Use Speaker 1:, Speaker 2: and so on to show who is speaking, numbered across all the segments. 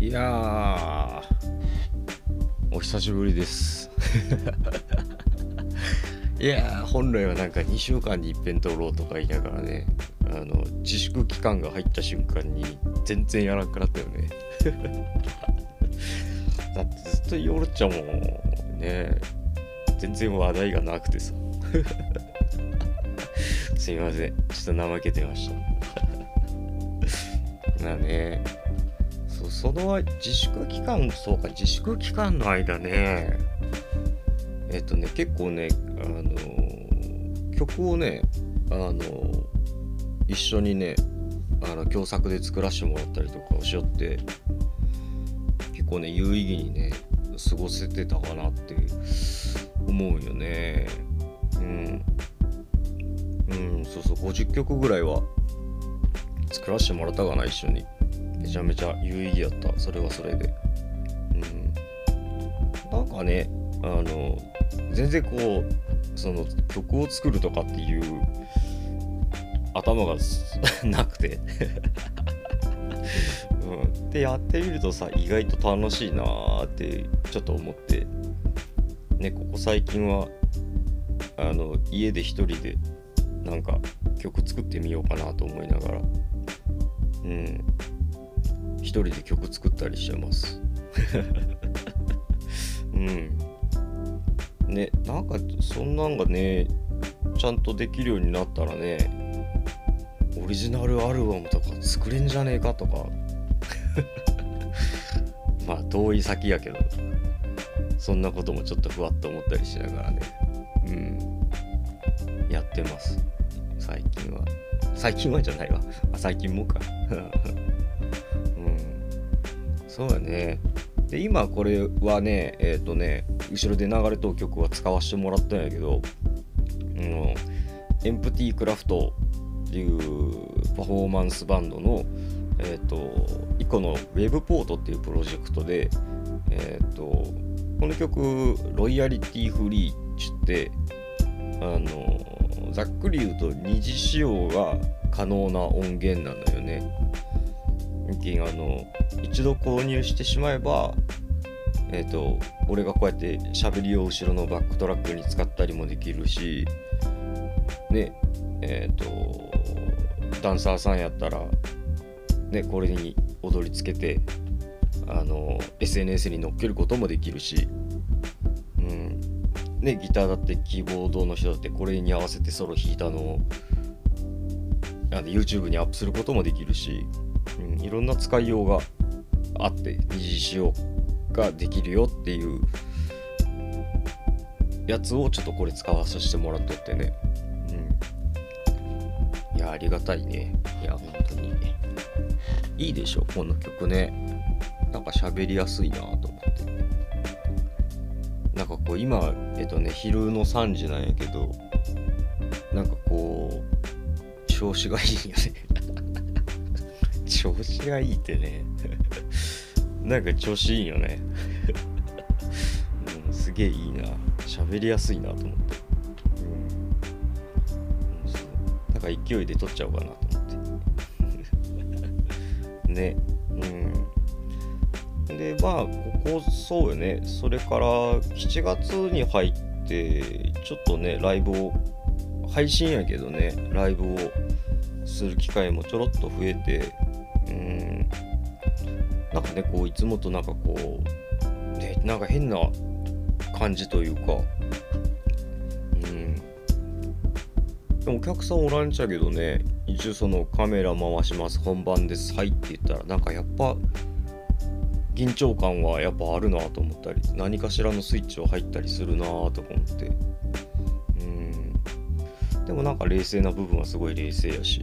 Speaker 1: いやー。お久しぶりです。いやー本来はなんか2週間に一遍撮ろうとか言いながらねあの自粛期間が入った瞬間に全然やらなくなったよね。だってずっと夜ちゃんもね全然話題がなくてさ。すいません。ちょっと怠けてました。まあねその自粛期間そうか自粛期間の間ね。えっとね結構ねあの曲をねあの一緒にねあの共作で作らせてもらったりとかをしよって結構ね有意義にね過ごせてたかなって思うよね。うん。うんそうそう50曲ぐらいは作らせてもらったかな一緒に。めちゃめちゃ有意義やった。それはそれで。うん。なんかねあの全然こうその曲を作るとかっていう頭が なくて。うん、でやってみるとさ意外と楽しいなーってちょっと思って。ねここ最近はあの家で一人でなんか曲作ってみようかなと思いながら。人で曲作ったりしてます。うん。ねなんかそんなんがねちゃんとできるようになったらねオリジナルアルバムとか作れんじゃねえかとか。まあ遠い先やけどそんなこともちょっとふわっと思ったりしながらね。うん。やってます。最近は。最近はじゃないわ。あ最近もか。うんそうやねで今これはねえっ、ー、とね後ろで流れと曲は使わせてもらったんやけど、うん、エンプティクラフトっていうパフォーマンスバンドの、えーと、1個のウェブポートっていうプロジェクトで、えーと、この曲ロイヤリティフリーってあのざっくり言うと二次使用が可能な音源なのよね。近あの一度購入してしまえばえっ、ー、と俺がこうやって喋りを後ろのバックトラックに使ったりもできるしねえっ、ー、とダンサーさんやったらねこれに踊りつけてあの SNS に載っけることもできるしうん。ねギターだってキーボードの人だってこれに合わせてソロ弾いたのをあの YouTube にアップすることもできるし、いろんな使いようがあって二次使用ができるよっていうやつをちょっとこれ使わさせてもらっとってね。うん。いや、ありがたいね。いや、本当に。いいでしょ、この曲ね。なんか喋りやすいなと思って。なんかこう、今、えっとね、昼の3時なんやけど、なんかこう、調子がいいよね調子がいいってね。なんか調子いいよね、うん、すげえいいな。喋りやすいなと思って、うん、そう。だか勢いで撮っちゃおうかなと思って。ね。うん。でまあここそうよね。それから7月に入ってちょっとねライブを配信やけどねライブをする機会もちょろっと増えてうん。なんかねこういつもとなんかこうねなんか変な感じというか。うん。でもお客さんおらんちゃけどね一応そのカメラ回します本番ですはいって言ったらなんかやっぱ緊張感はやっぱあるなと思ったり何かしらのスイッチを入ったりするなと思って。うん。でもなんか冷静な部分はすごい冷静やし。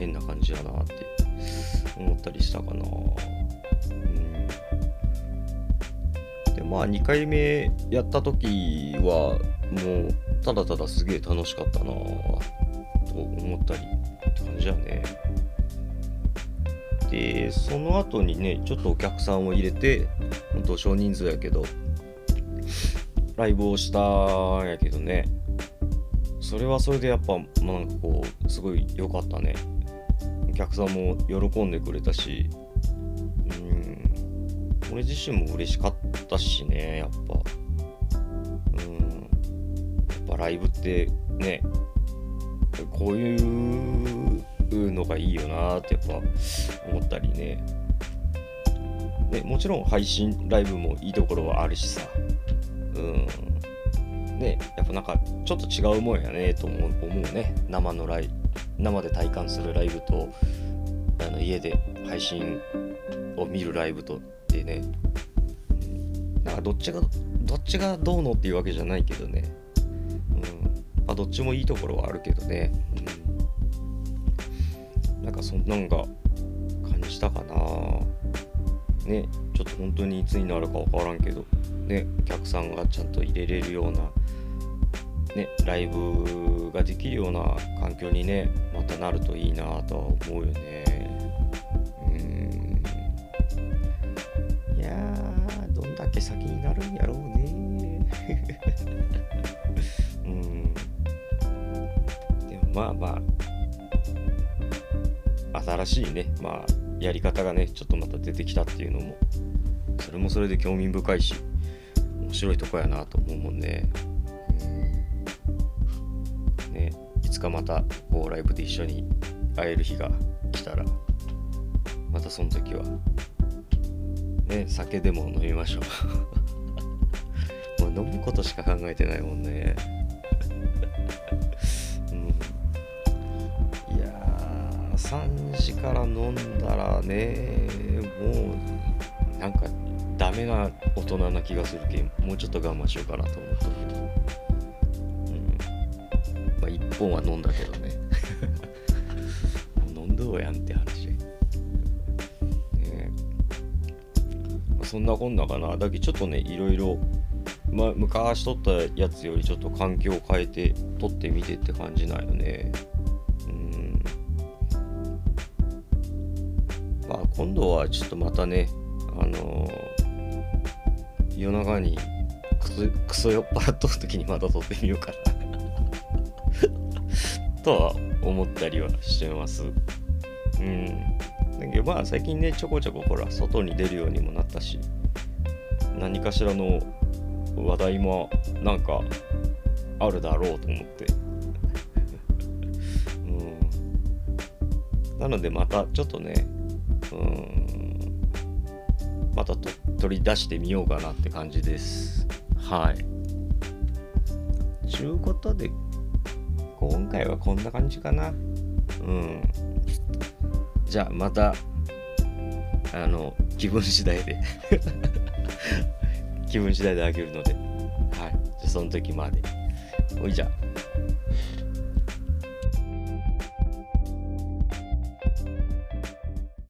Speaker 1: 変な感じやなって思ったりしたかな。うん、でまあ2回目やった時はもうただただすげえ楽しかったなと思ったりって感じやね。でその後にねちょっとお客さんを入れてほんと少人数やけどライブをしたんやけどねそれはそれでやっぱ、まあ、なんかこうすごい良かったね客さんも喜んでくれたしうん俺自身も嬉しかったしねやっぱ。うんやっぱライブってねこういうのがいいよなってやっぱ思ったりね。ねもちろん配信ライブもいいところはあるしさ。うん。ねやっぱなんかちょっと違うもんやねと思う思うね。生のライ生で体感するライブとあの家で配信を見るライブとってね。なんかどっちがどっちがどうのっていうわけじゃないけどね、うん。まあ、どっちもいいところはあるけどね、うん、なんかそんなんが感じたかな。ねちょっと本当にいつになるか分からんけど。ねお客さんがちゃんと入れれるようなね、ライブができるような環境にねまたなるといいなとは思うよね。うん。いやーどんだけ先になるんやろうね。うん。でもまあまあ新しいねまあやり方がねちょっとまた出てきたっていうのもそれもそれで興味深いし面白いとこやなと思うもんね。つか？またこうライブで一緒に会える日が来たら。またその時は。ね酒でも飲みましょう。もう飲むことしか考えてないもんね。うん。いやー3時から飲んだらねもうなんかダメな大人な気がするけんもうちょっと我慢しようかなと思って。る本は飲んだけどね。飲んどうやんって話。ね。まあ、そんなこんなかな。だけどちょっとねいろいろまあ、昔撮ったやつよりちょっと環境を変えて撮ってみてって感じなんよね。うん。まあ今度はちょっとまたねあのー、夜中にクソクソ酔っ払っとる時にまた撮ってみようかなとは思ったりはしてます。うん。だけどまあ最近ね、ちょこちょこほら、外に出るようにもなったし、何かしらの話題もなんかあるだろうと思って。うん。なのでまたちょっとね、うん、またと取り出してみようかなって感じです。はい。ちゅうことで今回はこんな感じかな。うん。じゃあまた、あの、気分次第で 気分次第であげるので、はい。じゃあその時まで。ほいじゃ。